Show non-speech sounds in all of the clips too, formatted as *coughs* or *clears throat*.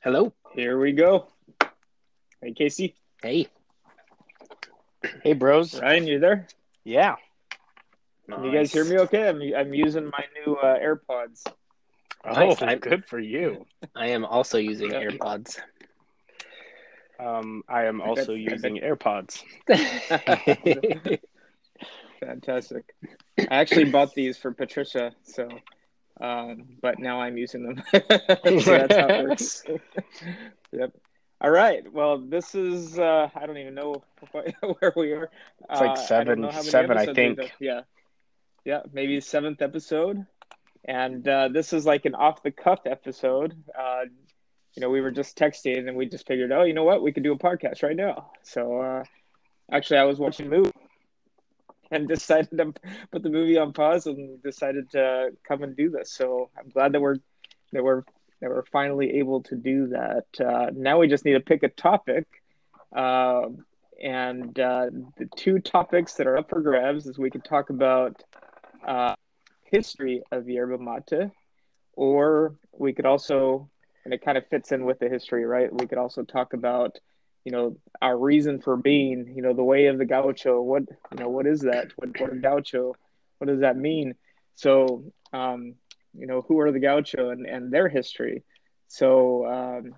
Hello. Here we go. Hey, Casey. Hey. Hey, bros. Ryan, you there? Yeah. Can you guys hear me okay? I'm, I'm using my new uh, AirPods. Oh, Nice. I'm good for you. I am also using Yeah. AirPods. Um, I am also using AirPods. *laughs* *laughs* Fantastic. I actually bought these for Patricia, so um, but now I'm using them. *laughs* so that's how it *laughs* works. yep. All right. Well, this is uh, I don't even know what, *laughs* where we are. It's like Uh, I seven- many seven, I think. Yeah. Yeah, maybe seventh episode. And uh, this is like an off the cuff episode. Uh, you know, we were just texting and we just figured, oh, you know what? We could do a podcast right now. So uh, actually, I was watching a movie and decided to put the movie on pause and decided to come and do this. So I'm glad that we're that we're that we're finally able to do that. Uh, now we just need to pick a topic. Um and uh, the two topics that are up for grabs is we could talk about uh, history of yerba mate, or we could also, and it kind of fits in with the history, right? We could also talk about, you know, our reason for being, you know, the way of the gaucho. What, you know, what is that? What, what gaucho? What does that mean? So, um, you know, who are the gaucho and, and their history? So, um,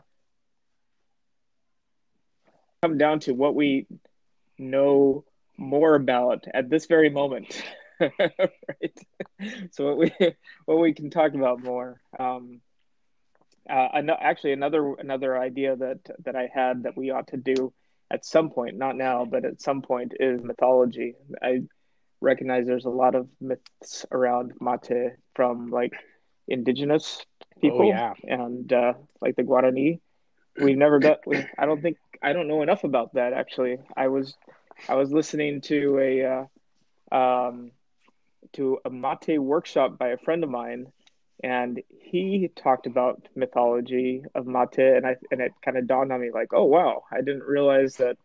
come down to what we know more about at this very moment. *laughs* right. So what we what we can talk about more. Um, uh, ano- actually, another another idea that that I had that we ought to do at some point, not now, but at some point, is mythology. I recognize there's a lot of myths around mate from like indigenous people Oh, yeah. and uh, like the Guarani. We've never got. We, I don't think I don't know enough about that. Actually, I was I was listening to a uh, um, to a mate workshop by a friend of mine, and he talked about mythology of mate, and I and it kind of dawned on me like, oh wow, I didn't realize that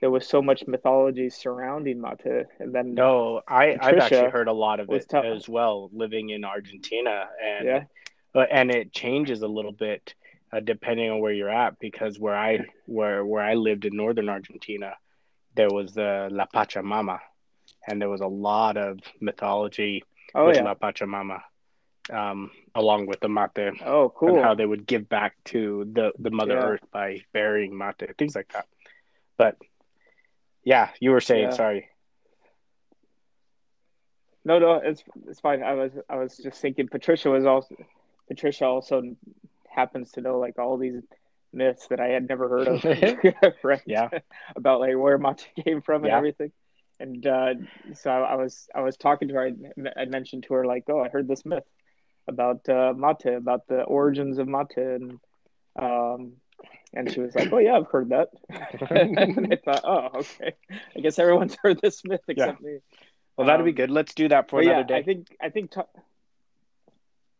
there was so much mythology surrounding mate. And then No, I, I've actually heard a lot of it tell- as well, living in Argentina, and Yeah. uh, and it changes a little bit uh, depending on where you're at. Because where I where where I lived in northern Argentina, there was the La Pachamama, and there was a lot of mythology oh with yeah, La Pachamama, um, along with the mate. oh cool, and how they would give back to the the Mother Yeah. Earth by burying mate, things like that. But yeah, you were saying Yeah. sorry. No, no, it's it's fine. I was I was just thinking Patricia was also Patricia also happens to know like all these myths that I had never heard of, *laughs* *laughs* right? Yeah. about like where mate came from and Yeah. everything. And uh, so I, I was I was talking to her. I, I mentioned to her like, oh, I heard this myth about uh, mate, about the origins of mate, and um, and she was like, oh yeah, I've heard that. *laughs* and I thought, oh, okay. I guess everyone's *laughs* heard this myth except me. Well, that'd be Um, good. Let's do that for another yeah, day. I think I think.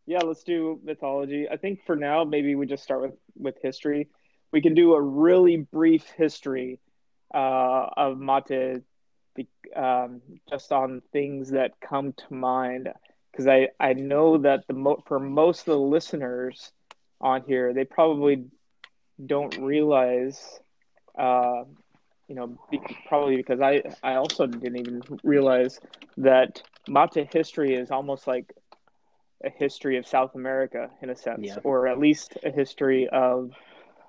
Yeah, let's do mythology. I think for now, maybe we just start with with history. We can do a really brief history uh, of mate, um, just on things that come to mind. Because I I know that the mo- for most of the listeners on here, they probably don't realize. Uh, you know, be- probably because I, I also didn't even realize that mate history is almost like a history of South America in a sense, Yeah. or at least a history of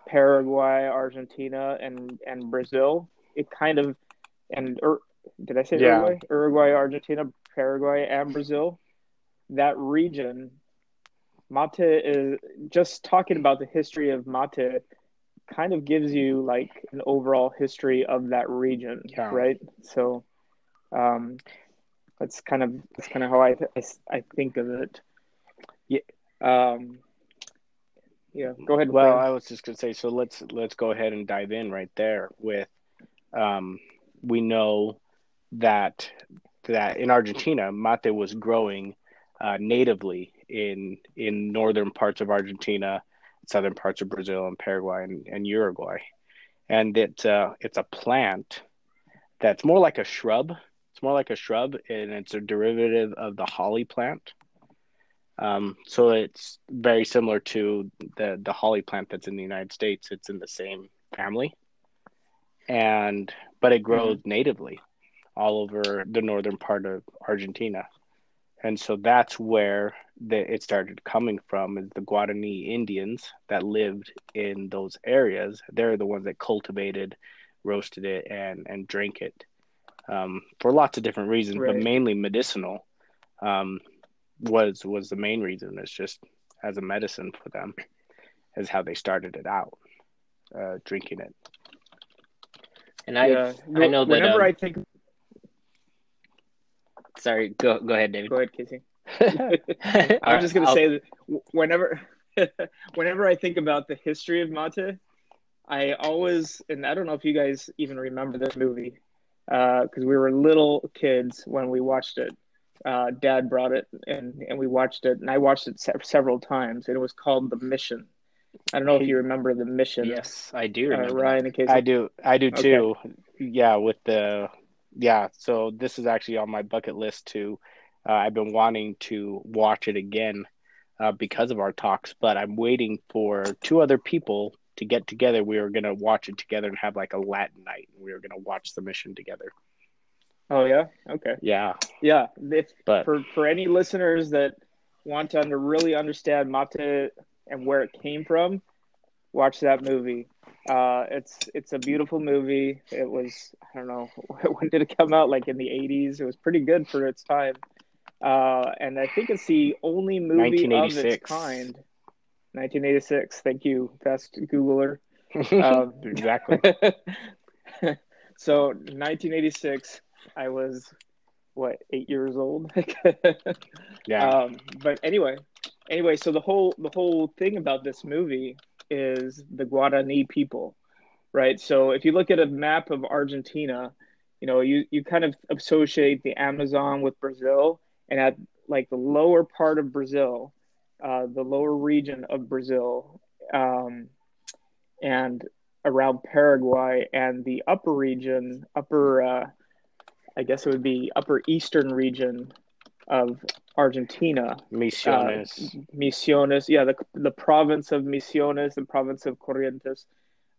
Paraguay, Argentina, and and Brazil. It kind of and Ur- did I say Yeah. Uruguay? Uruguay, Argentina, Paraguay, and Brazil. That region, mate is just talking about the history of mate kind of gives you like an overall history of that region, Yeah. right? So, um, that's kind of that's kind of how I I, I think of it. Yeah. Um. Yeah. Go ahead. Well, Brian. I was just gonna say, so let's let's go ahead and dive in right there with, um, we know that that in Argentina, mate was growing uh, natively in in northern parts of Argentina, southern parts of Brazil and Paraguay and, and Uruguay, and it uh, it's a plant that's more like a shrub. It's more like a shrub, and it's a derivative of the holly plant. Um, so it's very similar to the the holly plant that's in the United States. It's in the same family, and but it grows mm-hmm. natively all over the northern part of Argentina, and so that's where the, it started coming from. Is the Guarani Indians that lived in those areas? They're the ones that cultivated, roasted it, and and drank it um, for lots of different reasons, right. but mainly medicinal. Um, was was the main reason. It's just as a medicine for them, is how they started it out, uh, drinking it. And I yeah. I know that whenever um, I think. Sorry, go go ahead, David. Go ahead, Casey. *laughs* I'm just gonna I'll... say that whenever *laughs* whenever I think about the history of mate, I always and I don't know if you guys even remember this movie because uh, we were little kids when we watched it uh, dad brought it and, and we watched it and I watched it se- several times and it was called The Mission. I don't know if you remember The Mission. Yes, I do. Uh, Ryan, in case I do. I do too. Okay. Yeah, with the yeah. So this is actually on my bucket list too. Uh, I've been wanting to watch it again uh, because of our talks, but I'm waiting for two other people to get together. We were gonna watch it together and have like a Latin night. And we were gonna watch the mission together. Oh yeah. Okay. Yeah. Yeah. If, but for for any listeners that want to under, really understand mate and where it came from, watch that movie. Uh, it's it's a beautiful movie. It was I don't know *laughs* when did it come out? Like in the '80s. It was pretty good for its time. Uh, and I think it's the only movie of its kind. 1986. Thank you, best Googler. Um, *laughs* exactly. *laughs* so 1986 I was what eight years old. yeah. Um, but anyway, anyway, so the whole the whole thing about this movie is the Guarani people, right? So if you look at a map of Argentina, you know you you kind of associate the Amazon with Brazil, and at like the lower part of Brazil, uh, the lower region of Brazil, um, and around Paraguay, and the upper region, upper uh, I guess it would be upper eastern region of Argentina. Misiones. Uh, Misiones, yeah, the, the province of Misiones, the province of Corrientes.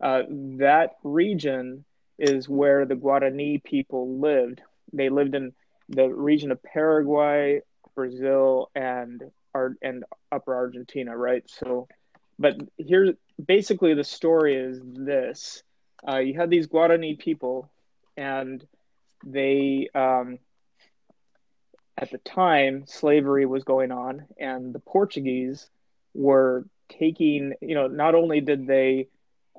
Uh, that region is where the Guarani people lived. They lived in the region of Paraguay, Brazil, and and Upper Argentina, right? So, but here, basically, the story is this: uh, you had these Guarani people, and they um, at the time slavery was going on and the portuguese were taking you know not only did they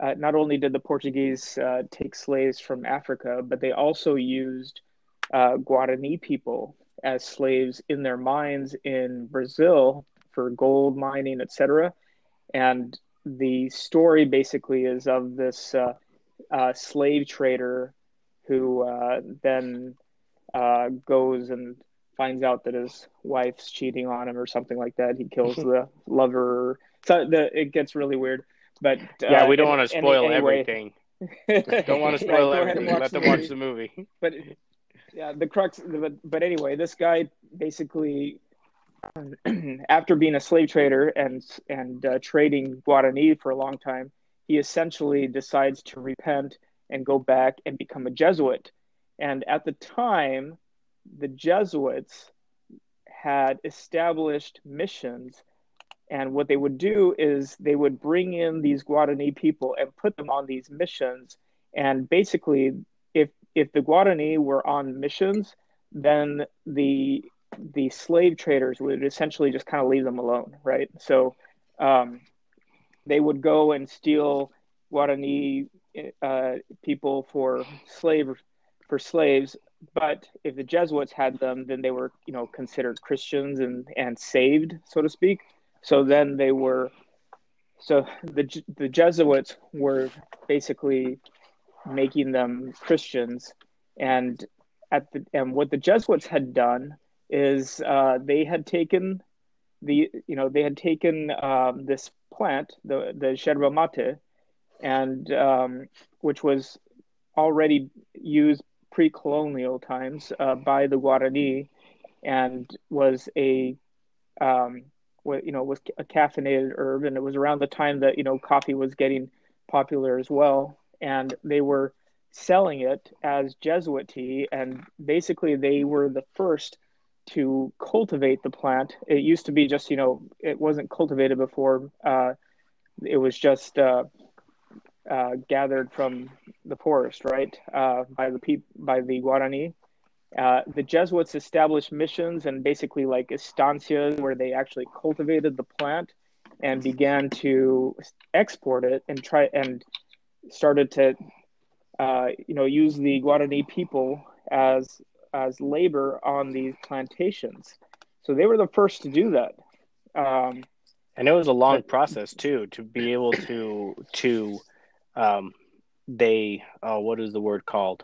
uh, not only did the portuguese uh, take slaves from africa but they also used uh, guarani people as slaves in their mines in brazil for gold mining etc and the story basically is of this uh, uh, slave trader who uh, then goes and finds out that his wife's cheating on him or something like that. He kills the lover. So the, it gets really weird. But yeah, we don't and, want to spoil anyway, everything. *laughs* don't want to spoil right, everything. Let them watch the movie. *laughs* But yeah, the crux. But, but anyway, this guy basically, *clears throat* after being a slave trader and and uh, trading Guarani for a long time, he essentially decides to repent and go back and become a Jesuit. And at the time, the Jesuits had established missions. And what they would do is they would bring in these Guarani people and put them on these missions. And basically, if if the Guarani were on missions, then the the slave traders would essentially just kind of leave them alone, right? So um, they would go and steal Guarani uh, people for slave for slaves. But if the Jesuits had them, then they were you know considered Christians and and saved, so to speak. So then they were. So the the Jesuits were basically making them Christians, and at the and what the Jesuits had done is uh, they had taken the you know they had taken um, this plant the the yerba mate and um, which was already used pre-colonial times uh, by the Guarani, and was a um, you know was a caffeinated herb, and it was around the time that you know coffee was getting popular as well, and they were selling it as Jesuit tea, and basically they were the first to cultivate the plant. It used to be just you know it wasn't cultivated before. Uh, it was just uh, uh, gathered from the forest, right, uh, by the pe- by the Guarani. Uh, the Jesuits established missions and basically like estancias where they actually cultivated the plant and began to export it and try and started to uh, you know use the Guarani people as as labor on these plantations. So they were the first to do that. Um, and it was a long process too to be able to to um, they oh, what is the word called?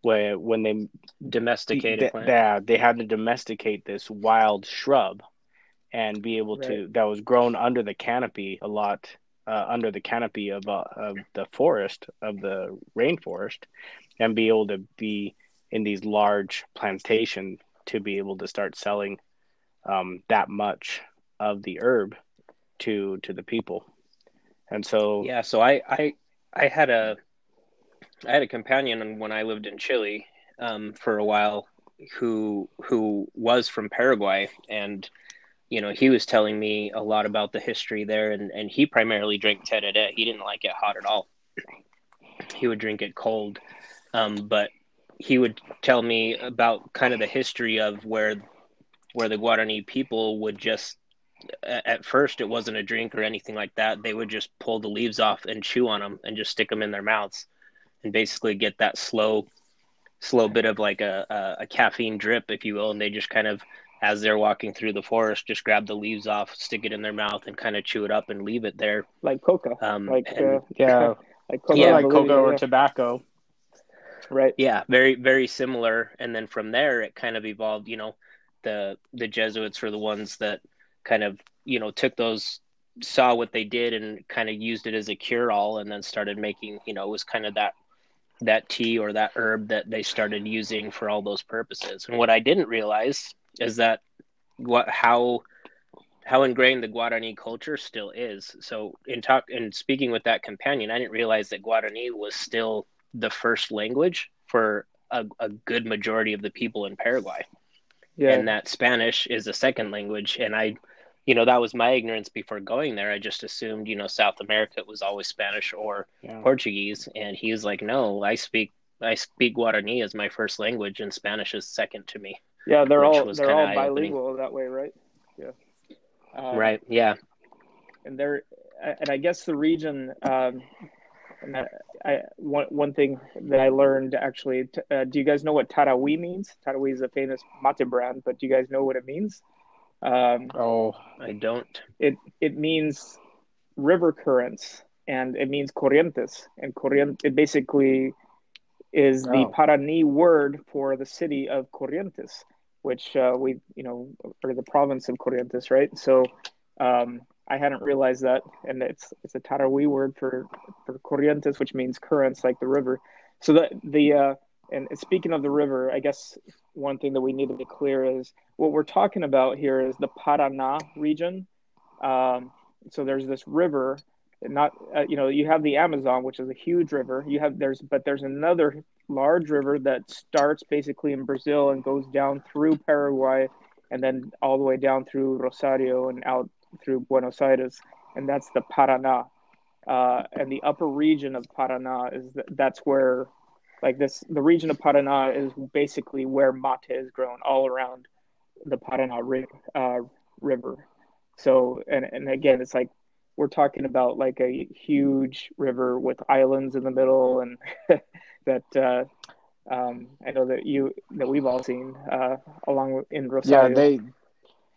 Where when they domesticated they, they had to domesticate this wild shrub and be able right. to that was grown under the canopy a lot uh, under the canopy of, uh, of the forest of the rainforest and be able to be in these large plantation to be able to start selling um, that much of the herb to to the people. And so yeah so i i i had a i had a companion when i lived in chile um, for a while who who was from paraguay and you know, he was telling me a lot about the history there, and, and he primarily drank tereré. He didn't like it hot at all. He would drink it cold, um, but he would tell me about kind of the history of where where the Guarani people would just at first it wasn't a drink or anything like that. They would just pull the leaves off and chew on them and just stick them in their mouths and basically get that slow slow bit of like a, a, a caffeine drip, if you will, and they just kind of as they're walking through the forest, just grab the leaves off, stick it in their mouth, and kind of chew it up and leave it there, like coca, um, like and, uh, *laughs* *laughs* yeah, like coca, yeah, like coca or yeah. tobacco, right? Yeah, very very similar. And then from there, it kind of evolved. You know, the the Jesuits were the ones that kind of you know took those saw what they did and kind of used it as a cure all and then started making you know it was kind of that that tea or that herb that they started using for all those purposes and what i didn't realize is that what how how ingrained the Guarani culture still is. So in talk in speaking with that companion, I didn't realize that Guarani was still the first language for a, a good majority of the people in Paraguay. Yeah. And that Spanish is a second language. And I you know, that was my ignorance before going there. I just assumed, you know, South America was always Spanish or yeah. Portuguese. And he was like, No, I speak I speak Guarani as my first language and Spanish is second to me. Yeah, they're all they're all bilingual that way, right? Yeah. Um, right. Yeah. And they're and I guess the region. Um, and I, I one one thing that I learned actually. Uh, do you guys know what Taragüí means? Taragüí is a famous mate brand, but do you guys know what it means? Um, oh, I don't. It it means river currents, and it means corrientes, and corriente. It basically is the oh. Guarani word for the city of Corrientes which uh, we, you know, or the province of Corrientes, right? So um, I hadn't realized that, and it's it's a Taragüí word for for Corrientes, which means currents, like the river. So the the uh, and speaking of the river, I guess one thing that we need to be clear is what we're talking about here is the Paraná region. Um, so there's this river not uh, you know you have the amazon which is a huge river you have there's but there's another large river that starts basically in brazil and goes down through paraguay and then all the way down through rosario and out through buenos aires and that's the paraná uh, and the upper region of paraná is th- that's where like this the region of paraná is basically where mate is grown all around the paraná ri- uh, river so and, and again it's like we're talking about like a huge river with islands in the middle and *laughs* that uh, um, I know that you that we've all seen uh, along in Rosario. Yeah, they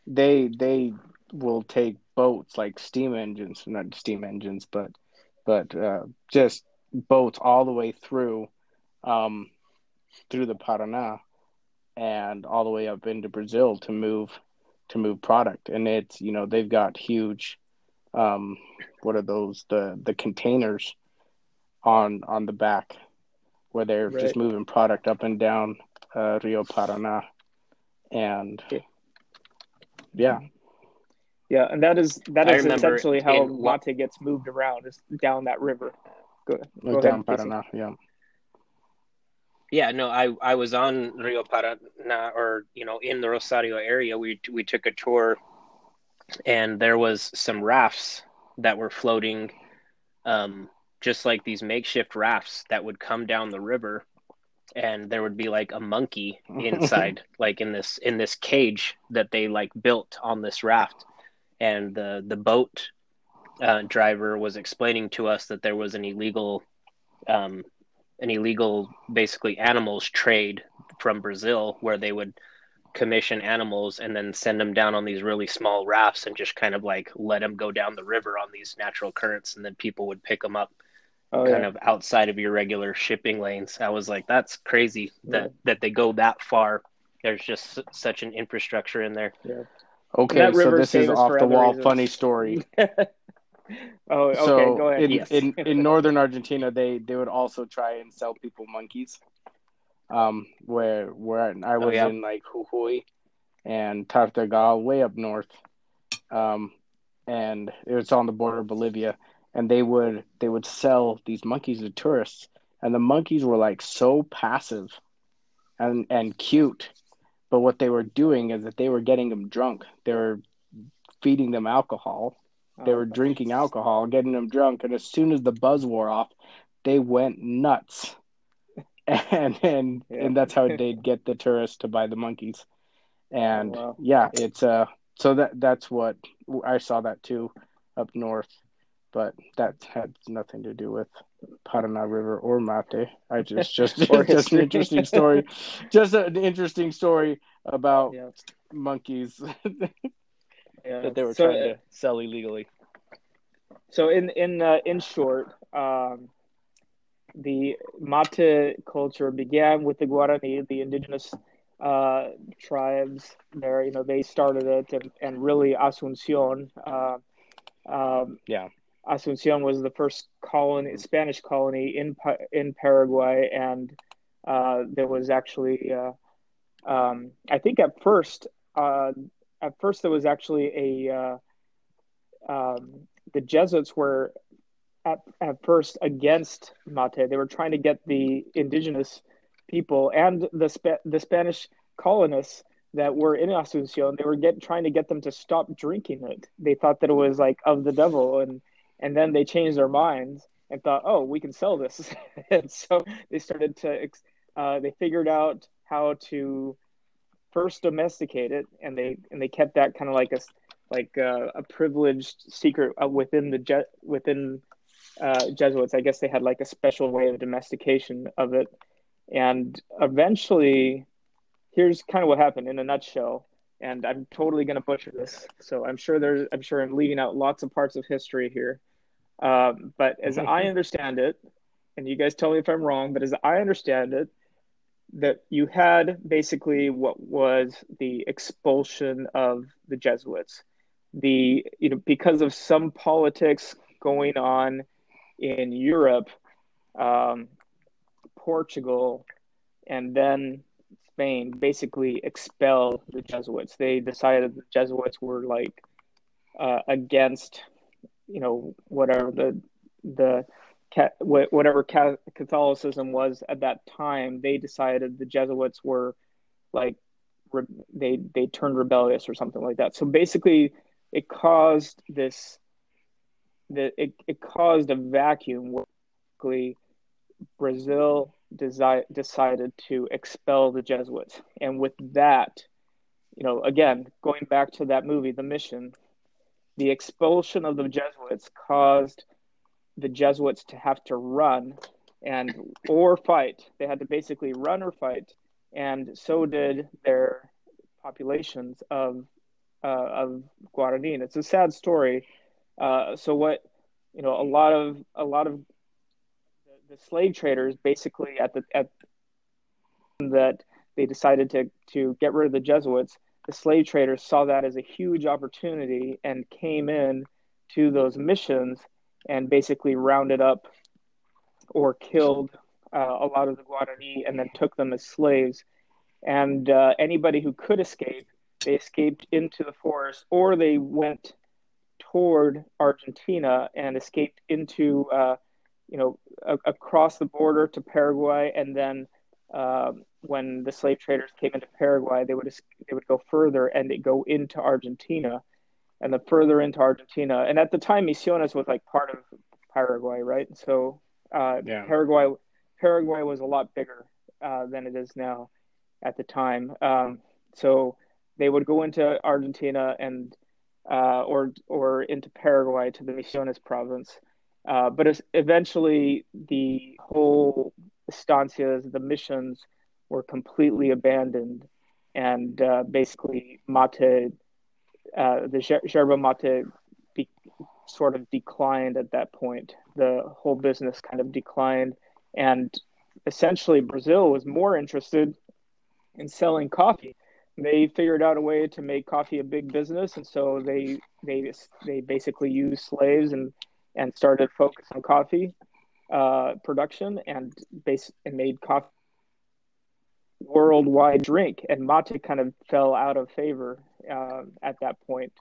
they they will take boats like steam engines, not steam engines, but but uh, just boats all the way through um, through the Paraná and all the way up into Brazil to move to move product, and it's you know they've got huge um, what are those the the containers on on the back where they're right. just moving product up and down uh, Rio Paraná, and yeah, yeah, Yeah, and that is that I is remember essentially how in- Mate gets moved around is down that river. Go, go down ahead. Casey. Paraná, yeah. Yeah, no, I I was on Rio Paraná, or you know, in the Rosario area. We we took a tour, and there was some rafts that were floating, um, just like these makeshift rafts that would come down the river, and there would be like a monkey *laughs* inside, like in this in this cage that they like built on this raft, and the the boat uh, driver was explaining to us that there was an illegal um, an illegal basically animals trade from Brazil where they would commission animals and then send them down on these really small rafts and just kind of like let them go down the river on these natural currents and then people would pick them up Oh, kind yeah. of outside of your regular shipping lanes. I was like that's crazy that Yeah. that they go that far. There's just such an infrastructure in there. Okay, so this is off the wall reasons. funny story. *laughs* oh, okay. so go ahead. in, Yes. in *laughs* in northern Argentina, they they would also try and sell people monkeys. Um, where where I was yeah. in like Jujuy and Tartagal, way up north, um, and it was on the border of Bolivia, and they would they would sell these monkeys to tourists, and the monkeys were like so passive, and and cute, but what they were doing is that they were getting them drunk. They were feeding them alcohol they Oh, were drinking alcohol, getting them drunk, and as soon as the buzz wore off, they went nuts. *laughs* And and Yeah. and that's how they'd *laughs* get the tourists to buy the monkeys. And Oh, wow. yeah, it's uh so that that's what I saw that too up north, but that had nothing to do with Paraná River or Mate. I just *laughs* just just an interesting story, just an interesting story about Yeah. monkeys Yeah. that they were So, trying to sell illegally. So in in uh, in short, um, the Mate culture began with the Guarani, the indigenous uh, tribes there. You know, they started it, and, and really Asuncion. Uh, um, Yeah. Asuncion was the first colony, Spanish colony in in Paraguay, and uh, there was actually, uh, um, I think at first, uh, at first there was actually a uh, um, the Jesuits were at, at first against Mate. They were trying to get the indigenous people and the the Spanish colonists that were in Asuncion. They were get trying to get them to stop drinking it. They thought that it was like of the devil, and and then they changed their minds and thought, oh, we can sell this, *laughs* and so they started to uh, they figured out how to first domesticated, and they and they kept that kind of like a like uh, a privileged secret uh, within the Je- within uh, Jesuits. I guess they had like a special way of domestication of it, and eventually, here's kind of what happened in a nutshell. And I'm totally going to butcher this, so I'm sure there's I'm sure I'm leaving out lots of parts of history here. Um, but as I *laughs* understand it, and you guys tell me if I'm wrong, but as I understand it, that you had basically what was the expulsion of the Jesuits. The you know because of some politics going on in Europe, um, Portugal, and then Spain basically expelled the Jesuits. They decided the Jesuits were like uh, against you know whatever the the whatever Catholicism was at that time, they decided the Jesuits were like they they turned rebellious or something like that. So basically, it caused this that it, it caused a vacuum where Brazil desi- decided to expel the Jesuits, and with that, you know, again going back to that movie, The Mission, the expulsion of the Jesuits caused the Jesuits to have to run and or fight. They had to basically run or fight, and so did their populations of uh, of Guarani. And it's a sad story. Uh, so what you know, a lot of a lot of the, the slave traders basically at the at that they decided to to get rid of the Jesuits. The slave traders saw that as a huge opportunity and came in to those missions and basically rounded up or killed uh, a lot of the Guarani and then took them as slaves. And uh, anybody who could escape, they escaped into the forest or they went toward Argentina and escaped into, uh, you know, a- across the border to Paraguay, and then uh, when the slave traders came into Paraguay, they would they would go further and they go into Argentina, and the further into Argentina, and at the time Misiones was like part of Paraguay, right? So uh, yeah. Paraguay Paraguay was a lot bigger uh, than it is now at the time. Um, so they would go into Argentina and uh, or or into Paraguay to the Misiones province. Uh, but eventually, the whole estancias, the missions, were completely abandoned, and uh, basically Mate, uh, the yerba mate, be, sort of declined at that point. The whole business kind of declined, and essentially Brazil was more interested in selling coffee they figured out a way to make coffee a big business, and so they they they basically used slaves and and started focus on coffee uh, production and base and made coffee worldwide drink. And mate kind of fell out of favor uh, at that point.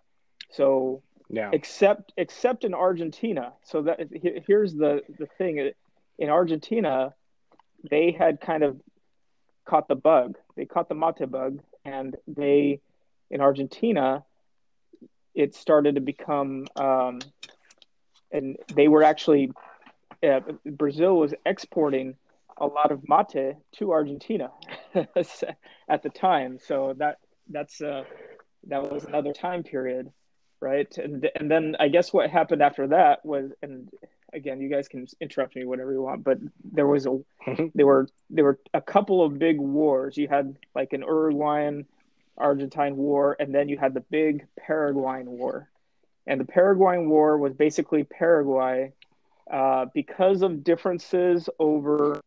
So yeah. except except in Argentina. So that here's the the thing in Argentina, they had kind of caught the bug. They caught the mate bug and they in Argentina it started to become um, and they were actually uh, Brazil was exporting a lot of mate to Argentina *laughs* at the time so that that's uh, that was another time period right? And and then I guess what happened after that was and again you guys can interrupt me whatever you want but there was a mm-hmm. there were there were a couple of big wars. You had like an uruguayan argentine war and then you had the big paraguayan war. And the paraguayan war was basically paraguay uh, because of differences over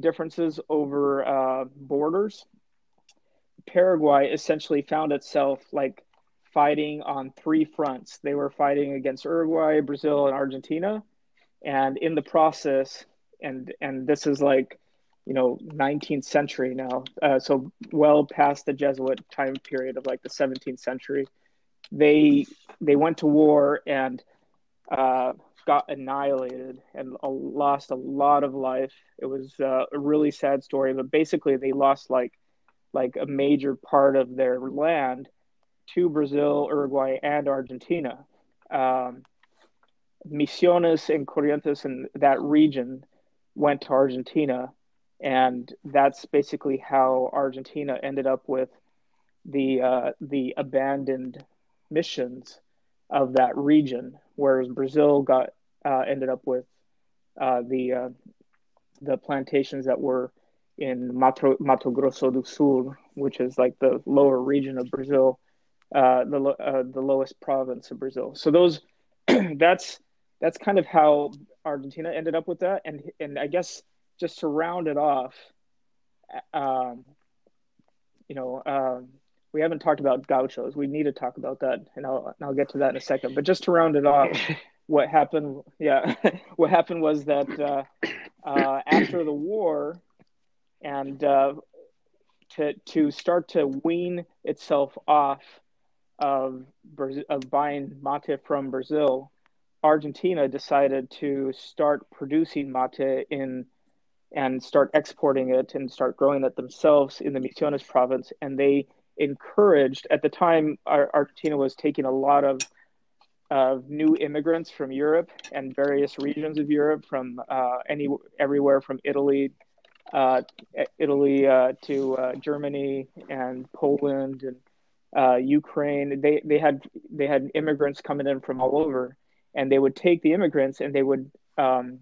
differences over uh, borders paraguay essentially found itself like fighting on three fronts. They were fighting against Uruguay, Brazil, and Argentina, and in the process, and and this is like, you know, 19th century now, uh, so well past the Jesuit time period of like the 17th century. They they went to war and uh, got annihilated and lost a lot of life. It was uh, a really sad story, but basically they lost like like a major part of their land to Brazil, Uruguay, and Argentina. Um, Misiones and Corrientes in that region went to Argentina, and that's basically how Argentina ended up with the uh, the abandoned missions of that region, whereas Brazil got uh, ended up with uh, the uh, the plantations that were in Mato, Mato Grosso do Sul, which is like the lower region of Brazil, uh, the uh, the lowest province of Brazil. So those *clears throat* that's that's kind of how Argentina ended up with that, and and I guess just to round it off, um, you know, um, we haven't talked about gauchos. We need to talk about that, and I'll and I'll get to that in a second. But just to round it off, *laughs* what happened? Yeah, *laughs* what happened was that uh, uh, after the war, and uh, to to start to wean itself off of of buying mate from Brazil, Argentina decided to start producing mate in and start exporting it and start growing it themselves in the Misiones province. And they encouraged at the time Argentina was taking a lot of of new immigrants from Europe and various regions of Europe, from uh, any everywhere from Italy, uh, Italy uh, to uh, Germany and Poland and uh, Ukraine. They they had they had immigrants coming in from all over, and they would take the immigrants and they would um,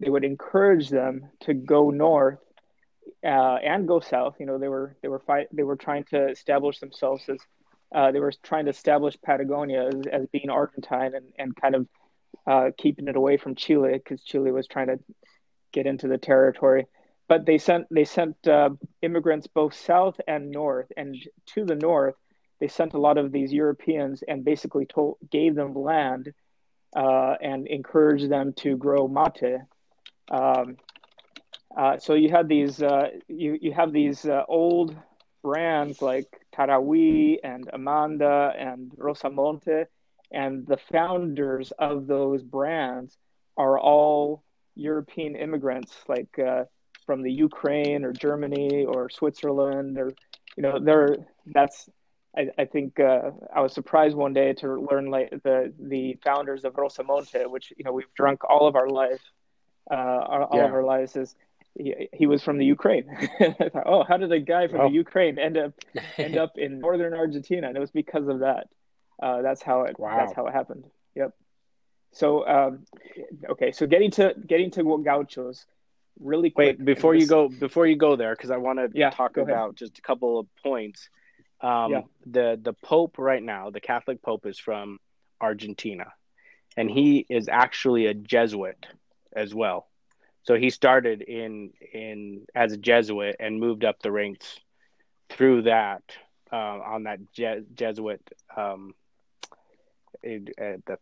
they would encourage them to go north uh, and go south. You know, they were they were they were trying to establish themselves as uh, they were trying to establish Patagonia as, as being Argentine and and kind of keeping it away from Chile because Chile was trying to get into the territory. But they sent they sent uh, immigrants both south and north, and to the north, they sent a lot of these Europeans and basically told gave them land uh, and encouraged them to grow mate. Um, uh, so you had these uh, you you have these uh, old brands like Taragüí and Amanda and Rosamonte, and the founders of those brands are all European immigrants, like uh, from the Ukraine or Germany or Switzerland, or you know, they're that's. I, I think uh, I was surprised one day to learn like the the founders of Rosamonte, which you know we've drunk all of our life, uh, all yeah. of our lives is he, he was from the Ukraine. *laughs* I thought, oh, how did a guy from oh. the Ukraine end up *laughs* end up in northern Argentina? And it was because of that. Uh, that's how it. Wow. That's how it happened. Yep. So um, okay, so getting to getting to gauchos, really quick. Wait, before you go before you go there, because I want to yeah, talk about just a couple of points. Um, yeah. The the Pope right now, the Catholic Pope, is from Argentina, and he is actually a Jesuit as well. So he started in in as a Jesuit and moved up the ranks through that uh, on that Je- Jesuit. Um, it, uh, the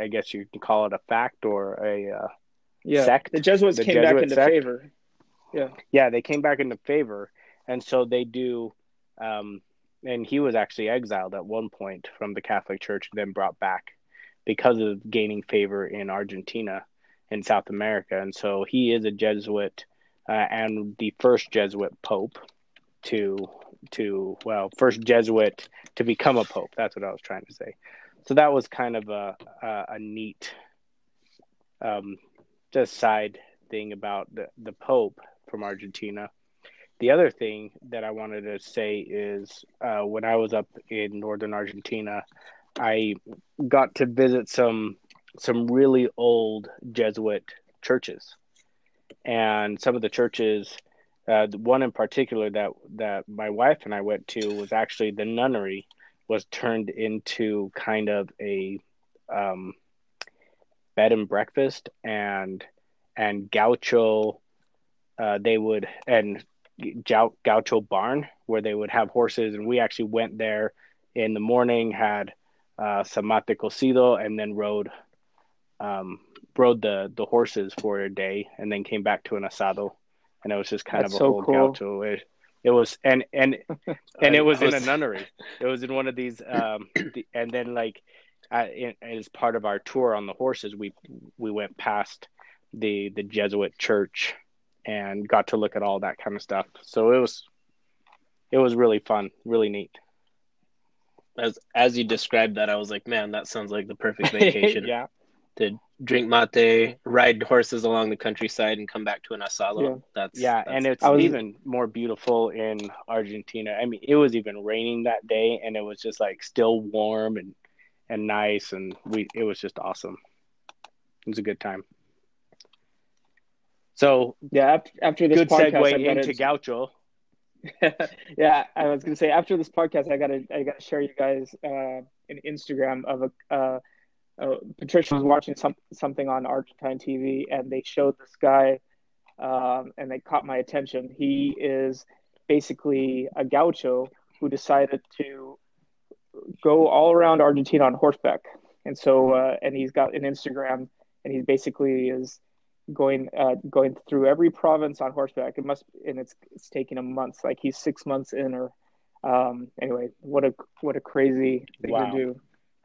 I guess you can call it a fact or a uh, yeah. sect. The Jesuits the came Jesuit back into sect. favor. Yeah, yeah, they came back into favor, and so they do. Um, and he was actually exiled at one point from the Catholic Church, then brought back because of gaining favor in Argentina in South America, and so he is a Jesuit uh, and the first Jesuit pope to to well, first Jesuit to become a pope. That's what I was trying to say. So that was kind of a a, a neat, um, just side thing about the the pope from Argentina. The other thing that I wanted to say is uh, when I was up in northern Argentina, I got to visit some some really old Jesuit churches, and some of the churches. Uh, the one in particular that that my wife and I went to was actually the nunnery was turned into kind of a um, bed and breakfast and and gaucho uh, they would and gaucho barn where they would have horses and we actually went there in the morning had uh, some mate cocido and then rode um, rode the the horses for a day and then came back to an asado, and it was just kind That's of a so whole cool. gaucho. It, it was and and *laughs* and it was, was, in a nunnery. It was in one of these, um, the, and then like in, as part of our tour on the horses, we we went past the the Jesuit church and got to look at all that kind of stuff. So it was it was really fun, really neat. As as you described that, I was like, man, that sounds like the perfect vacation. *laughs* yeah to drink mate, ride horses along the countryside, and come back to an asado. Yeah. That's yeah, that's, and it's was, even more beautiful in Argentina. I mean, it was even raining that day, and it was just like still warm and and nice, and we it was just awesome. It was a good time. So yeah, after, after this good podcast, segue into to... Gaucho. *laughs* yeah, I was gonna say after this podcast, I gotta I gotta share you guys uh, an Instagram of a. Uh, uh, Patricia was watching some something on Argentine TV, and they showed this guy, um, and they caught my attention. He is basically a gaucho who decided to go all around Argentina on horseback, and so uh, and he's got an Instagram, and he basically is going uh, going through every province on horseback. It must, and it's it's taking him months. Like he's six months in, or um, anyway, what a what a crazy thing wow. to do.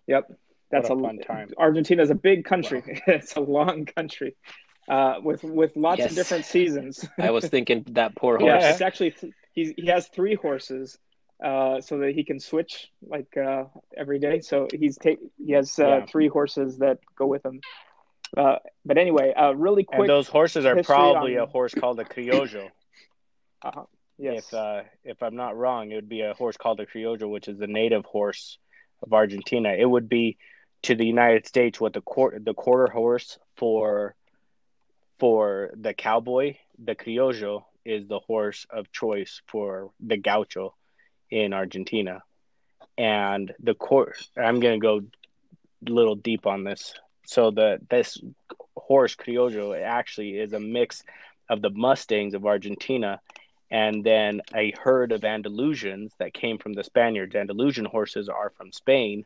Yep. That's a, a, fun time. Argentina is a big country. Wow. *laughs* it's a long country uh, with with lots yes. of different seasons. *laughs* I was thinking that poor horse. Yeah, it's actually he he has three horses, uh, so that he can switch like uh, every day. So he's take he has uh, yeah. three horses that go with him. Uh, but anyway, uh, really quick. And those horses are probably on... a horse called a criollo. *coughs* uh-huh. Yes. If if I'm not wrong, it would be a horse called a criollo, which is the native horse of Argentina. It would be to the United States what the quarter the quarter horse for for the cowboy, the criollo is the horse of choice for the gaucho in Argentina. And the court I'm going to go a little deep on this. So the this horse criollo actually is a mix of the Mustangs of Argentina and then a herd of Andalusians that came from the Spaniards. Andalusian horses are from Spain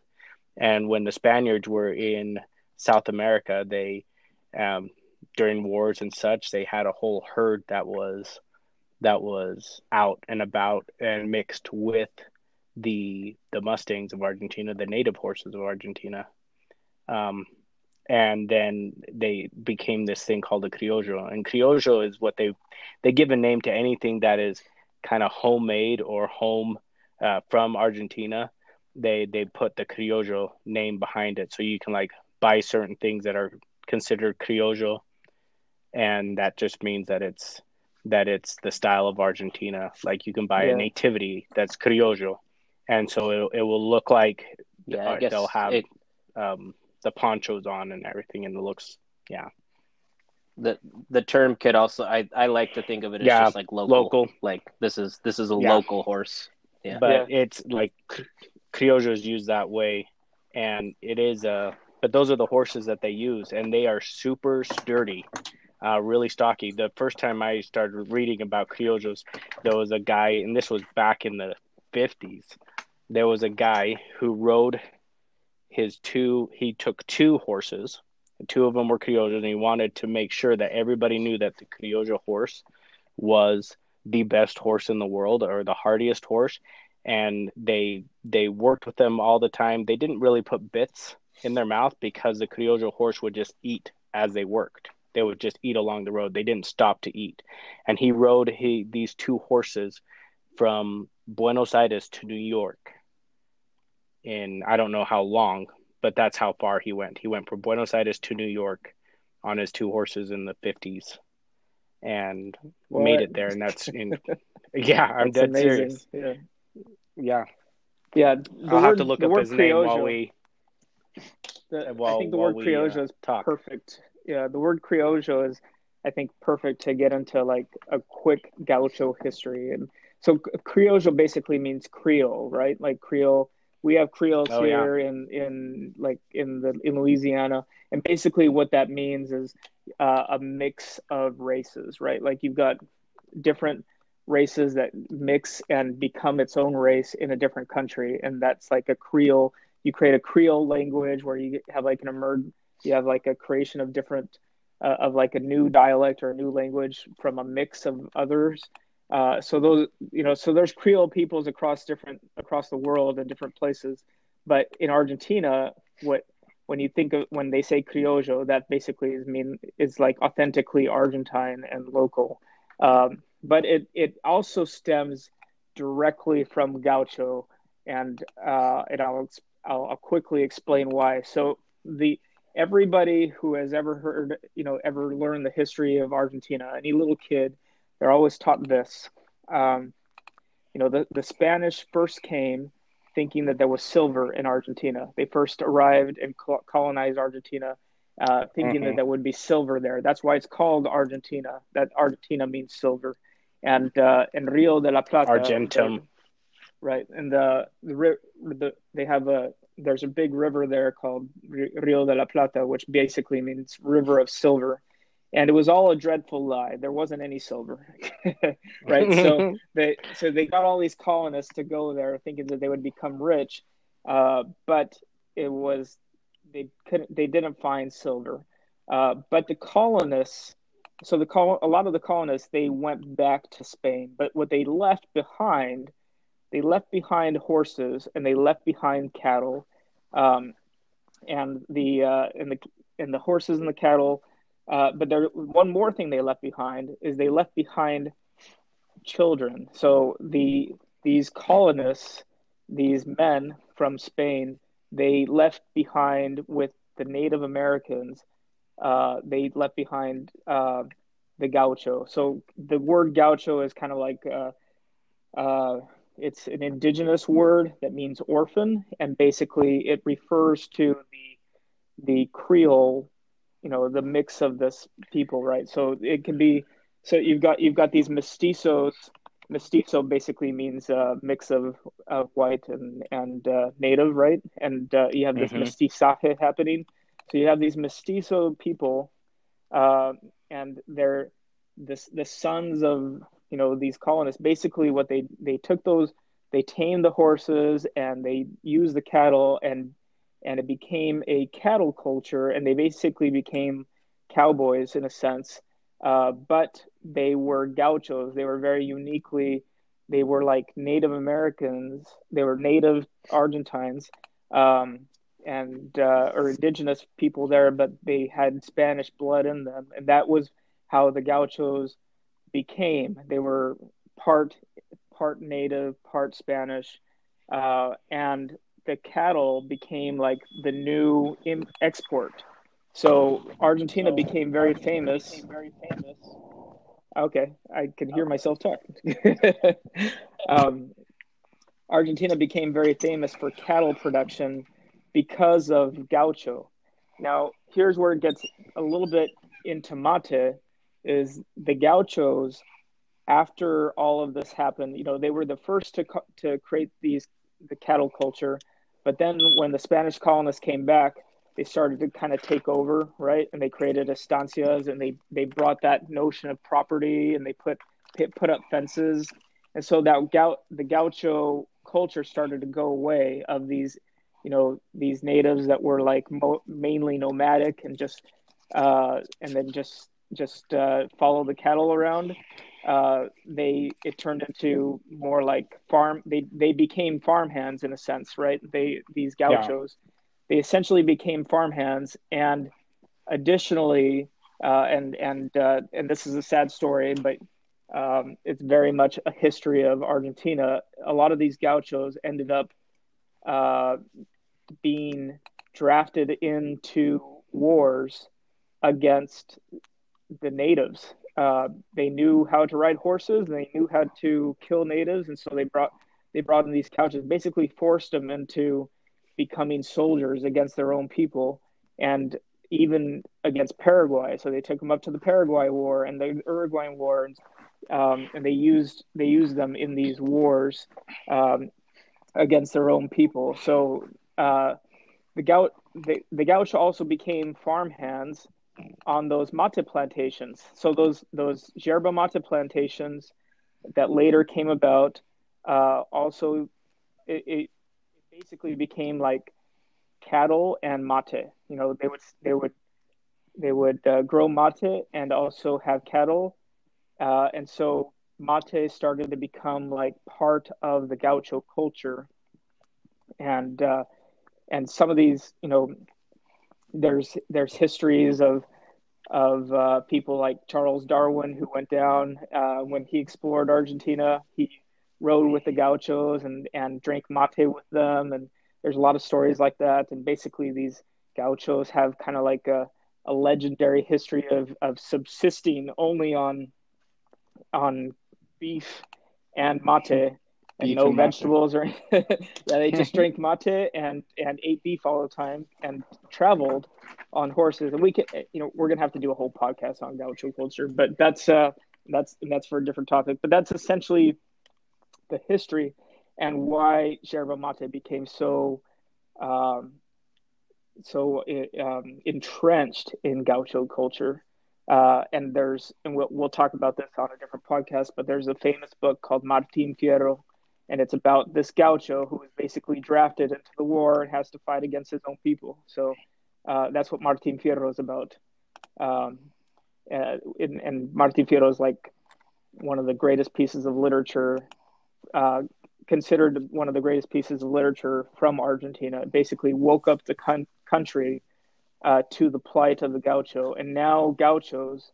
and when the Spaniards were in South America, they um, during wars and such, they had a whole herd that was that was out and about and mixed with the the Mustangs of Argentina, the native horses of Argentina. Um, and then they became this thing called a criollo. And criollo is what they they give a name to anything that is kind of homemade or home uh, from Argentina. They they put the criollo name behind it, so you can like buy certain things that are considered criollo, and that just means that it's that it's the style of Argentina. Like you can buy yeah. a nativity that's criollo, and so it it will look like yeah, they'll have it, um, the ponchos on and everything, and it looks yeah. The the term could also I, I like to think of it as yeah, just like local. local. Like this is this is a Yeah. local horse. Yeah. but it's like cr- criollo is used that way, and it is a. But those are the horses that they use, and they are super sturdy, uh, really stocky. The first time I started reading about criollos, there was a guy, and this was back in the fifties. There was a guy who rode his two. He took two horses. Two of them were criollos, and he wanted to make sure that everybody knew that the criollo horse was the best horse in the world or the hardiest horse and they they worked with them all the time they didn't really put bits in their mouth because the criollo horse would just eat as they worked they would just eat along the road they didn't stop to eat and he rode he, these two horses from buenos aires to new york in i don't know how long but that's how far he went he went from buenos aires to new york on his two horses in the 50s and What? made it there and that's *laughs* in yeah i'm That's dead amazing. serious Yeah. Yeah Yeah. I'll have to look the up word his name while we the- while, I think the word we, uh, is talk perfect. Yeah, the word criollo is, I think, perfect to get into like a quick gaucho history. And so criollo basically means Creole, right? Like Creole. We have Creoles Oh, yeah. here in in like in the in Louisiana, and basically what that means is uh, a mix of races, right? Like you've got different races that mix and become its own race in a different country, and that's like a Creole. You create a Creole language where you have like an emerge, you have like a creation of different uh, of like a new dialect or a new language from a mix of others. Uh, so those, you know, so there's Creole peoples across different across the world in different places, but in Argentina, what when you think of when they say criollo, that basically is mean is like authentically Argentine and local. Um, but it it also stems directly from gaucho, and uh, and I'll, I'll I'll quickly explain why. So the everybody who has ever heard you know ever learned the history of Argentina, any little kid, they're always taught this. Um, you know, the the Spanish first came thinking that there was silver in Argentina. They first arrived and colonized Argentina, uh, thinking that Mhm. there would be silver there. That's why it's called Argentina. That Argentina means silver, and uh, and Rio de la Plata, Argentum. right? And the the, the they have a there's a big river there called Rio de la Plata, which basically means river of silver. And it was all a dreadful lie. There wasn't any silver, *laughs* right? So *laughs* they so they got all these colonists to go there thinking that they would become rich uh, but it was they couldn't they didn't find silver uh, but the colonists so the col- a lot of the colonists they went back to spain but what they left behind they left behind horses and they left behind cattle um, and the uh, and the and the horses and the cattle uh, but there one more thing they left behind is they left behind children. So the these colonists, these men from Spain, they left behind with the Native Americans. Uh, they left behind uh, the gaucho. So the word gaucho is kind of like uh, uh, it's an indigenous word that means orphan, and basically it refers to the the Creole, you know, the mix of this people, right? So it can be so you've got you've got these mestizos. Mestizo basically means a mix of, of white and and uh, native, right? And uh, you have this Mhm. mestizaje happening. So you have these mestizo people, uh, and they're this the sons of you know these colonists. Basically, what they they took those they tamed the horses and they used the cattle and and it became a cattle culture and they basically became cowboys in a sense uh, but they were gauchos. They were very uniquely, they were like Native Americans. They were native Argentines um, and uh, or indigenous people there, but they had Spanish blood in them, and that was how the gauchos became. They were part part native, part Spanish, uh, and the cattle became like the new export. So Argentina became very famous. Okay, I can hear myself talk. *laughs* um, Argentina became very famous for cattle production because of gaucho. Now, here's where it gets a little bit into mate is the gauchos after all of this happened, you know, they were the first to to create these the cattle culture, but then when the Spanish colonists came back, they started to kind of take over, right? And they created estancias, and they they brought that notion of property, and they put put up fences, and so that gau- the gaucho culture started to go away of these, you know, these natives that were like mo- mainly nomadic and just uh, and then just just uh, follow the cattle around. Uh, they it turned into more like farm. They they became farm hands in a sense, right? They these gauchos, yeah. they essentially became farm hands, and additionally, uh, and and uh, and this is a sad story, but um, it's very much a history of Argentina. A lot of these gauchos ended up uh, being drafted into wars against the natives. Uh, they knew how to ride horses. They knew how to kill natives, and so they brought they brought in these gauchos, basically forced them into becoming soldiers against their own people, and even against Paraguay. So they took them up to the Paraguay War and the Uruguayan War, and, um, and they used they used them in these wars um, against their own people. So uh, the gout the, the gaucho also became farm hands on those mate plantations. So those those yerba mate plantations that later came about uh, also it, it, basically became like cattle and mate. You know, they would they would they would uh, grow mate and also have cattle, uh, and so mate started to become like part of the gaucho culture. And uh, and some of these, you know, there's there's histories of of uh, people like Charles Darwin who went down uh, when he explored Argentina. He rode with the gauchos and and drank mate with them, and there's a lot of stories like that. And basically, these gauchos have kind of like a, a legendary history of of subsisting only on on beef and mate and no vegetables or *laughs* yeah, they just *laughs* drank mate and and ate beef all the time and traveled on horses. And we can you know we're gonna have to do a whole podcast on gaucho culture but that's uh that's and that's for a different topic. But that's essentially the history and why yerba mate became so um so um, entrenched in gaucho culture uh, and there's and we'll, we'll talk about this on a different podcast but there's a famous book called martin fierro and it's about this gaucho who is basically drafted into the war and has to fight against his own people. So uh, that's what Martin Fierro is about. Um, uh, and, and, Martin Fierro is like one of the greatest pieces of literature, uh, considered one of the greatest pieces of literature from Argentina. It basically woke up the con- country uh, to the plight of the gaucho, and now gauchos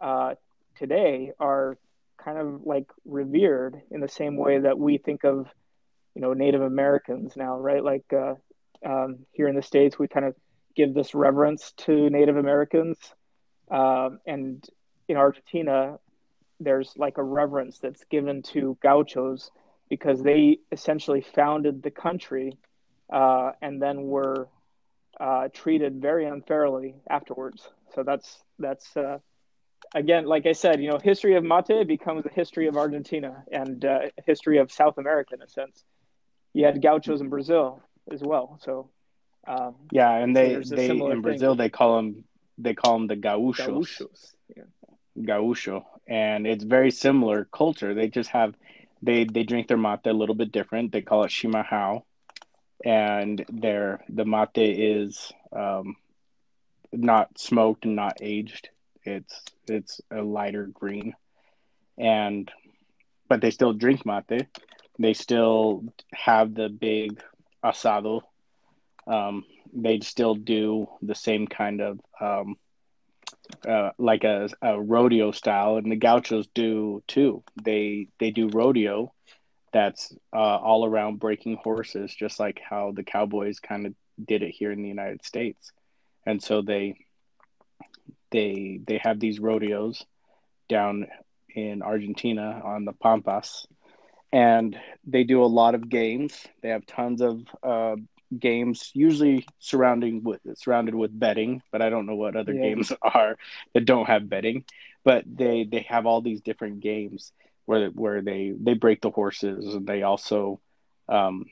uh, today are kind of like revered in the same way that we think of, you know, Native Americans now, right? Like uh, um, here in the states, we kind of give this reverence to Native Americans, um, and in Argentina, there's like a reverence that's given to gauchos because they essentially founded the country uh, and then were uh, treated very unfairly afterwards. So that's that's uh, again, like I said, you know, history of mate becomes a history of Argentina and uh, history of South America in a sense. You had gauchos in Brazil as well, so um, yeah, and they so they in thing. Brazil they call them they call them the gauchos. Gauchos, yeah. Gaucho, and it's very similar culture. They just have they they drink their mate a little bit different. They call it chimarrão, and their the mate is um, not smoked and not aged it's it's a lighter green. and but they still drink mate. They still have the big asado. Um, they still do the same kind of um, uh, like a, a rodeo style, and the gauchos do too. They they do rodeo that's uh, all around breaking horses, just like how the cowboys kind of did it here in the United States. And so they they they have these rodeos down in Argentina on the Pampas, and they do a lot of games. They have tons of uh, games, usually surrounding with surrounded with betting, but I don't know what other yeah. games *laughs* are that don't have betting. But they they have all these different games where where they they break the horses and they also um,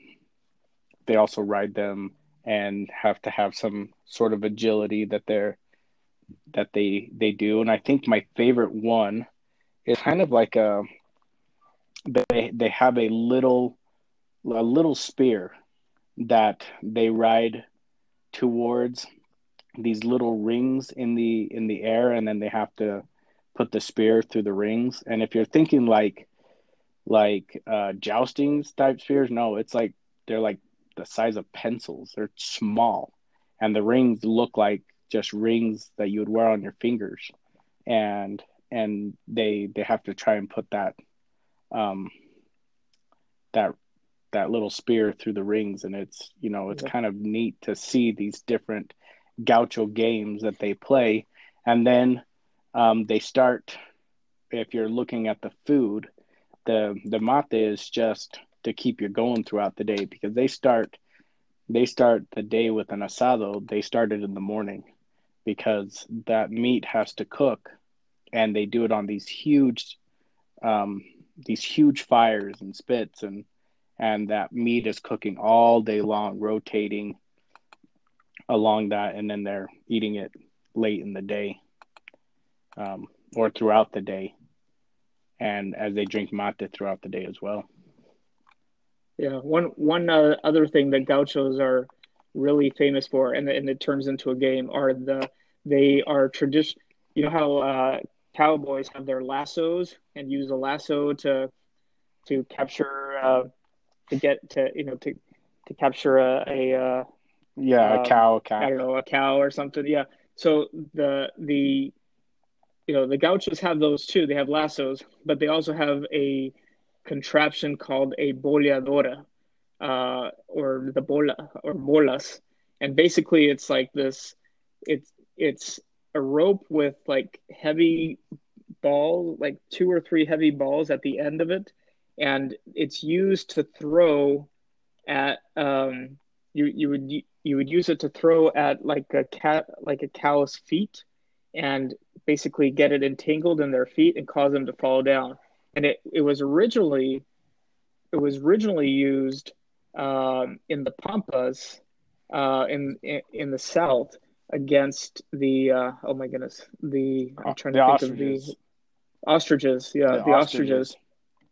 they also ride them and have to have some sort of agility that they're that they they do. And I think my favorite one is kind of like a they they have a little a little spear that they ride towards these little rings in the in the air and then they have to put the spear through the rings. And if you're thinking like like uh jousting type spears no it's like they're like the size of pencils. They're small. And the rings look like just rings that you would wear on your fingers. And and they they have to try and put that um that that little spear through the rings. And it's you know it's yeah. kind of neat to see these different gaucho games that they play. And then um, they start if you're looking at the food the the mate is just to keep you going throughout the day because they start they start the day with an asado. They started in the morning because that meat has to cook and they do it on these huge um, these huge fires and spits and and that meat is cooking all day long, rotating along that, and then they're eating it late in the day um, or throughout the day, and as they drink mate throughout the day as well. Yeah, one one uh, other thing that gauchos are really famous for, and, and it turns into a game, are the they are tradition. You know how uh, cowboys have their lassos and use a lasso to to capture uh, to get to you know to to capture a, a uh, yeah a cow, a cow I don't know a cow or something yeah so the the you know the gauchos have those too. They have lassos but they also have a contraption called a boleadora uh, or the bola or bolas. And basically it's like this it's it's a rope with like heavy balls like two or three heavy balls at the end of it. And it's used to throw at um, you you would you would use it to throw at like a cat like a cow's feet and basically get it entangled in their feet and cause them to fall down and it, it was originally it was originally used um, in the pampas uh, in, in, in the south against the uh, oh my goodness the I'm trying the to think ostriches. of the ostriches yeah the, the ostriches. ostriches.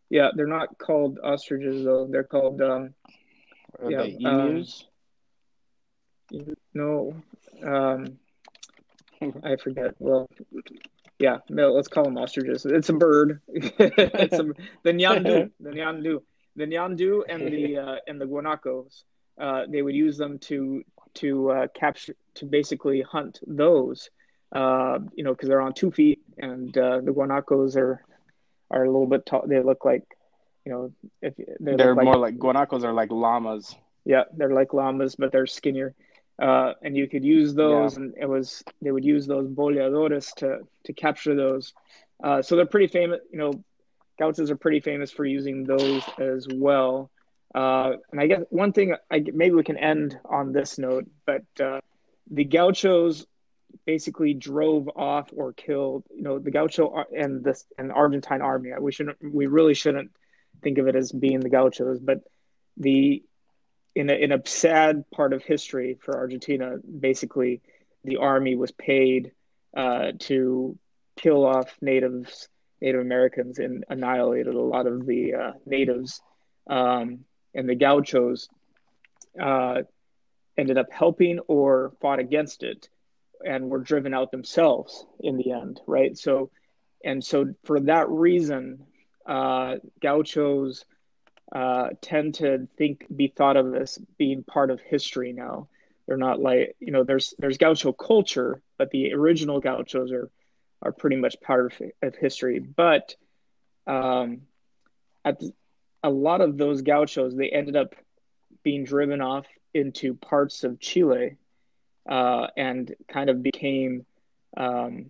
Yeah, they're not called ostriches though. They're called um, Are yeah, emus. Um, no, um, *laughs* I forget. Well, yeah, no, let's call them ostriches. It's a bird. *laughs* it's a, the nyandu, the nyandu, the nyandu, and the *laughs* uh, and the guanacos. Uh, they would use them to to uh, capture to basically hunt those. Uh, you know, because they're on two feet, and uh, the guanacos are are a little bit tall. They look like, you know, if they they're more like, like guanacos are like llamas. Yeah, they're like llamas, but they're skinnier. Uh, and you could use those, yeah. and it was they would use those boleadores to to capture those. Uh, so they're pretty famous. You know, gauchos are pretty famous for using those as well. Uh, and I guess one thing, I maybe we can end on this note, but uh, the gauchos basically drove off or killed, you know, the Gaucho and this and the Argentine army. We shouldn't, we really shouldn't think of it as being the Gauchos, but the in a in a sad part of history for Argentina, basically, the army was paid uh, to kill off natives, Native Americans, and annihilated a lot of the uh, natives. Um, and the Gauchos uh, ended up helping or fought against it and were driven out themselves in the end, right? So, and so for that reason, uh, gauchos uh, tend to think be thought of as being part of history now. They're not like you know there's there's gaucho culture, but the original gauchos are are pretty much part of, of history. But um, at the, a lot of those gauchos, they ended up being driven off into parts of Chile uh, and kind of became um,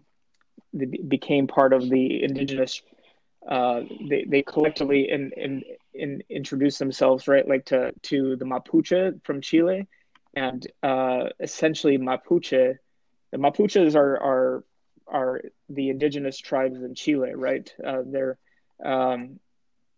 became part of the indigenous. Uh, they they collectively in, in, in introduced themselves right like to to the Mapuche from Chile, and uh, essentially Mapuche, the Mapuches are are are the indigenous tribes in Chile, right? Uh, they're um,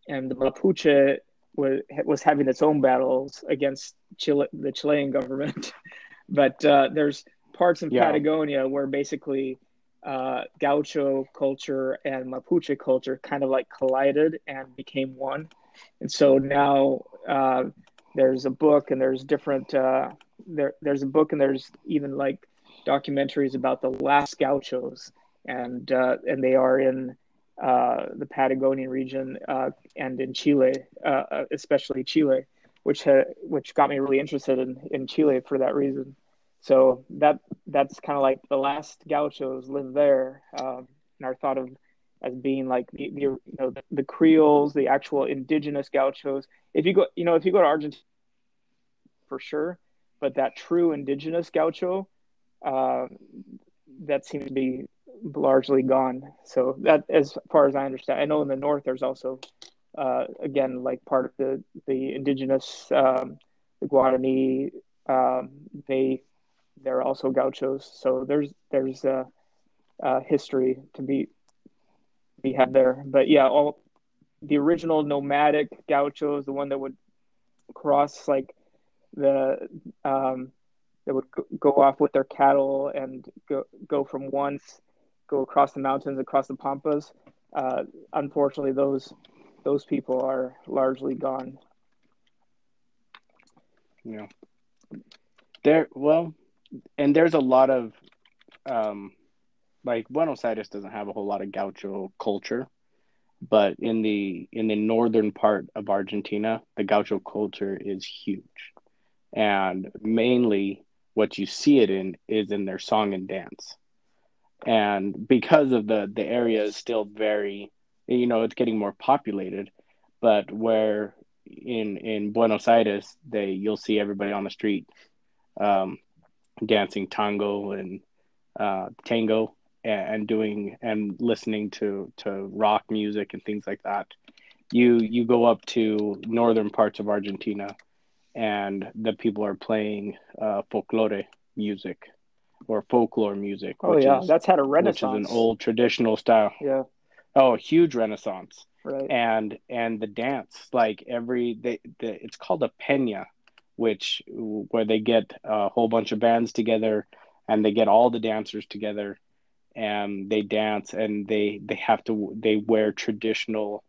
and the Mapuche was was having its own battles against Chile, the Chilean government. *laughs* but uh, there's parts in yeah. Patagonia where basically uh, Gaucho culture and Mapuche culture kind of like collided and became one. And so now uh, there's a book and there's different uh, there there's a book and there's even like documentaries about the last Gauchos and uh, and they are in uh, the Patagonian region uh, and in Chile, uh, especially Chile, which ha- which got me really interested in, in Chile for that reason. So that that's kind of like the last Gauchos live there, um, and are thought of as being like the, the you know the, the, Creoles, the actual indigenous Gauchos. If you go, you know, if you go to Argentina, for sure, but that true indigenous Gaucho, uh, that seems to be largely gone. So that, as far as I understand, I know in the north there's also, uh, again, like part of the the indigenous um, the Guarani. Um, they they're also gauchos. So there's there's a, a history to be be had there. But yeah, all the original nomadic gauchos, the one that would cross like the um, that would go off with their cattle and go go from once go across the mountains, across the pampas. Uh, unfortunately, those those people are largely gone. Yeah. There, well, and there's a lot of, um, like Buenos Aires doesn't have a whole lot of gaucho culture, but in the in the northern part of Argentina, the gaucho culture is huge, and mainly what you see it in is in their song and dance. And because of the the area is still very you know it's getting more populated but where in in Buenos Aires they you'll see everybody on the street um, dancing tango and uh, tango and, doing and listening to to rock music and things like that you you go up to northern parts of Argentina and the people are playing uh, folklore music or folklore music. Oh yeah, is, that's had a renaissance. Which is an old traditional style. Yeah. Oh, huge renaissance. Right. And and the dance, like every they, the, it's called a peña, which where they get a whole bunch of bands together, and they get all the dancers together, and they dance, and they they have to they wear traditional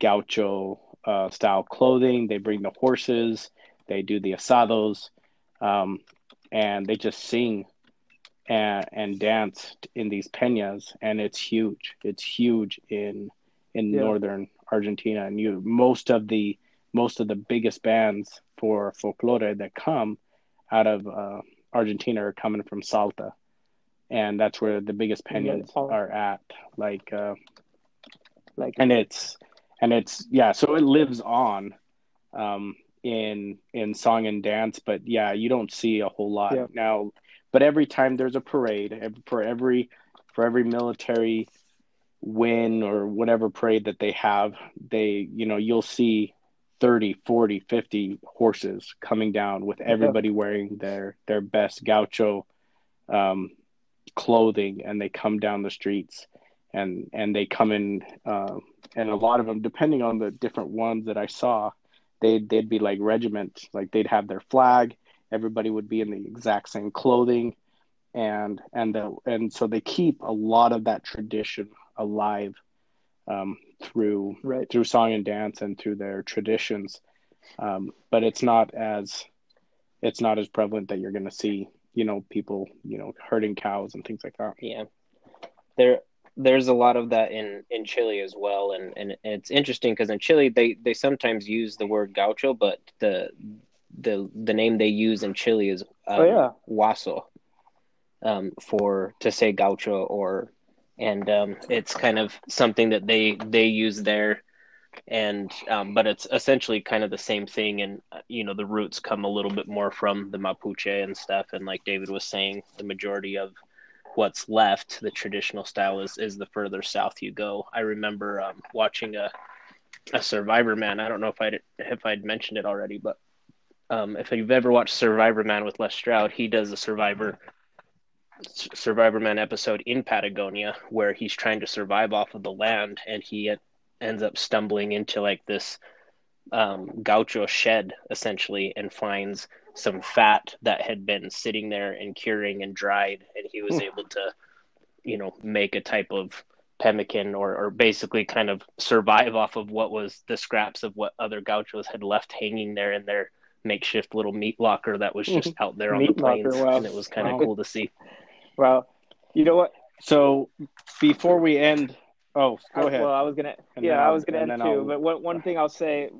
gaucho uh, style clothing. They bring the horses. They do the asados, um, and they just sing and and dance in these peñas and it's huge it's huge in in yeah. northern argentina and you most of the most of the biggest bands for folklore that come out of uh, argentina are coming from salta. And that's where the biggest peñas are at. Like uh like and it's and it's yeah so it lives on um in in song and dance. But yeah you don't see a whole lot. Yeah. now but every time there's a parade, for every for every military win or whatever parade that they have, they you know you'll see 30, 40, 50 horses coming down with everybody yeah. wearing their their best gaucho um, clothing, and they come down the streets, and and they come in, uh, and a lot of them, depending on the different ones that I saw, they'd they'd be like regiment, like they'd have their flag, everybody would be in the exact same clothing and and the, and so they keep a lot of that tradition alive um, through right. through song and dance and through their traditions um, but it's not as it's not as prevalent that you're going to see you know people you know herding cows and things like that yeah there there's a lot of that in in Chile as well, and and it's interesting because in Chile they they sometimes use the word gaucho, but the the the name they use in Chile is um, Oh, yeah. Huaso, um, for to say gaucho or and um, it's kind of something that they they use there. And um, but it's essentially kind of the same thing and uh, you know the roots come a little bit more from the mapuche and stuff. And like david was saying the majority of what's left the traditional style is is the further south you go. I remember um, watching a a survivor man. I don't know if i'd if i'd mentioned it already but um, if you've ever watched survivor man with les stroud he does a survivor survivor man episode in patagonia where he's trying to survive off of the land and he ends up stumbling into like this um, gaucho shed essentially and finds some fat that had been sitting there and curing and dried and he was able to you know make a type of pemmican or, or basically kind of survive off of what was the scraps of what other gauchos had left hanging there in their makeshift little meat locker that was just *laughs* out there on the Meat locker, plains wow. and it was kind of Wow. cool to see Wow. You know what? So before we end, oh, go I- ahead. Well, I was gonna. And yeah, I was gonna end too. I'll- But one one thing I'll say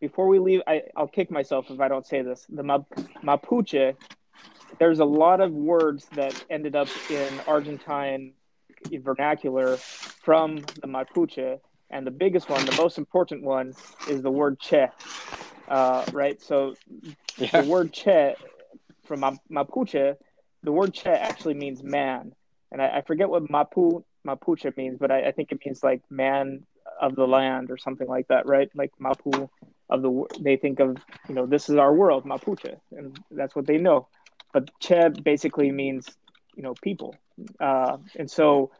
before we leave, I I'll kick myself if I don't say this. The Map- Mapuche. There's a lot of words that ended up in Argentine vernacular from the Mapuche, and the biggest one, the most important one, is the word "che." Uh, right. So yeah. the word che from Mapuche, the word che actually means man. And I, I forget what Mapu Mapuche means, but I, I think it means like man of the land or something like that, right? Like Mapu of the, they think of, you know, this is our world, Mapuche, and that's what they know. But che basically means, you know, people. Uh, and so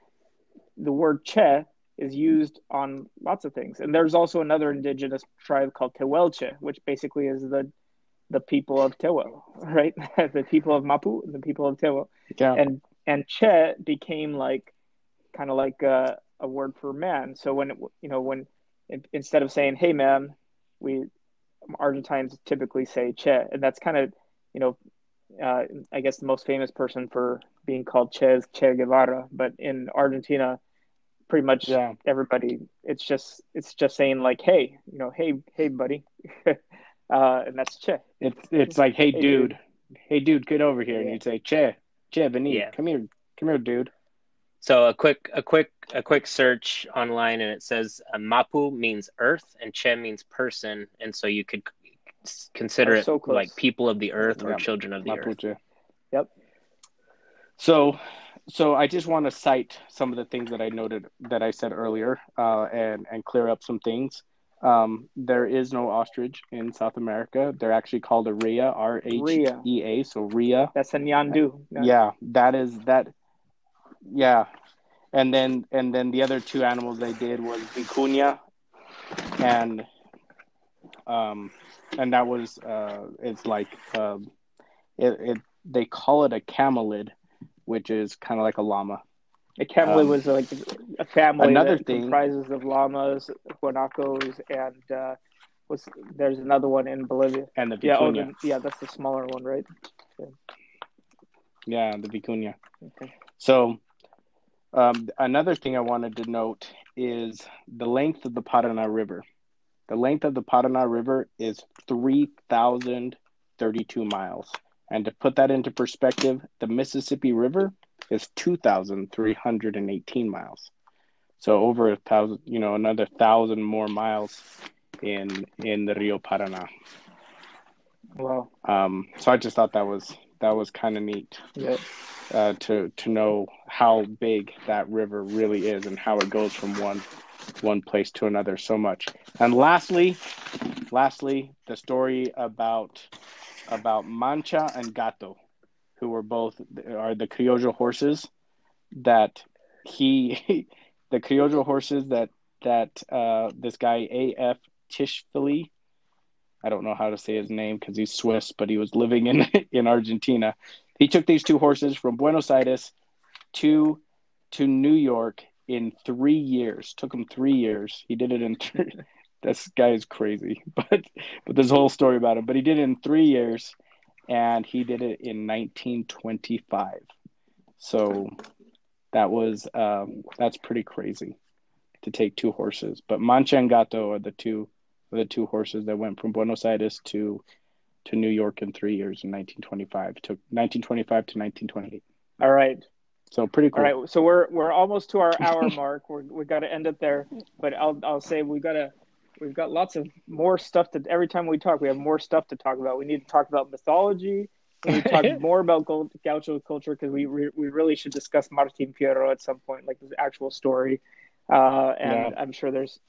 the word che is used on lots of things. And there's also another indigenous tribe called Tehuelche, which basically is the the people of Tehuel, right? *laughs* the people of Mapu, the people of Tehuel. yeah. And and Che became like kind of like a, a word for man. So when it, you know when in, instead of saying "Hey man," we Argentines typically say Che, and that's kind of you know uh, I guess the most famous person for being called Che is Che Guevara, but in Argentina, pretty much Yeah. everybody it's just it's just saying like hey you know hey hey buddy *laughs* uh, and that's che It's it's like, hey, Hey, dude, dude. hey, dude, get over here, and you'd say, che, che, veni, Yeah. come here, come here, dude. So a quick, a quick, a quick search online, and it says uh, Mapu means earth, and Che means person, and so you could consider it so close. like people of the earth or Yeah. children of the earth. Mapuche. Yep. So, so I just want to cite some of the things that I noted that I said earlier, uh, and and clear up some things. Um, there is no ostrich in South America. They're actually called a rhea, R H E A. So rhea. that's a nyandu Yeah, that is that. Yeah, and then and then the other two animals they did was vicuña, and um, and that was uh, it's like um, it, it they call it a camelid, which is kind of like a llama. A camelid Um, was like a family another that thing- comprises of llamas guanacos and uh was there's another one in bolivia And the yeah oh, vicuña, the, yeah that's the smaller one right yeah, the vicuña. okay. So, um, another thing I wanted to note is the length of the Paraná River. The length of the Paraná River is 3,032 miles. And to put that into perspective, the Mississippi River is 2,318 miles. So over a thousand, you know, another thousand more miles in in the Rio Paraná. wow Um, so I just thought that was that was kind of neat yeah uh, to to know how big that river really is and how it goes from one one place to another so much. And lastly, lastly, the story about about Mancha and Gato, who were both are the Criollo horses that he *laughs* the Criollo horses that that uh, this guy A.F. Tschiffely I don't know how to say his name because he's Swiss, but he was living in *laughs* in Argentina. He took these two horses from Buenos Aires to to New York in three years. Took him three years. He did it in three. *laughs* this guy is crazy, but but there's a whole story about him. But he did it in three years, and he did it in 1925. So That was um, that's pretty crazy to take two horses. But Mancha and Gato are the two are the two horses that went from Buenos Aires to to New York in three years in 1925. Took 1925 to 1928. All right. So pretty cool. All right. So we're we're almost to our *laughs* hour mark. We're we got to end it there. But I'll I'll say we got to we've got lots of more stuff to every time we talk we have more stuff to talk about. We need to talk about mythology. We need to talk *laughs* more about gaucho culture because we re, we really should discuss Martin Fierro at some point, like the actual story. Uh, and yeah. I'm sure there's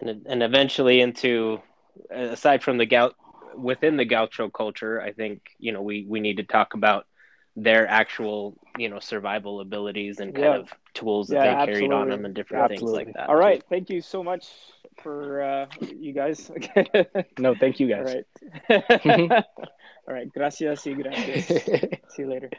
and and eventually into aside from the gout within the gaucho culture, I think you know we we need to talk about their actual you know survival abilities and kind yeah. of tools that yeah, they absolutely. carried on them and different absolutely. things like that. All right, thank you so much for uh, you guys. *laughs* no, thank you guys. All right. *laughs* All right. Gracias y gracias. *laughs* See you later.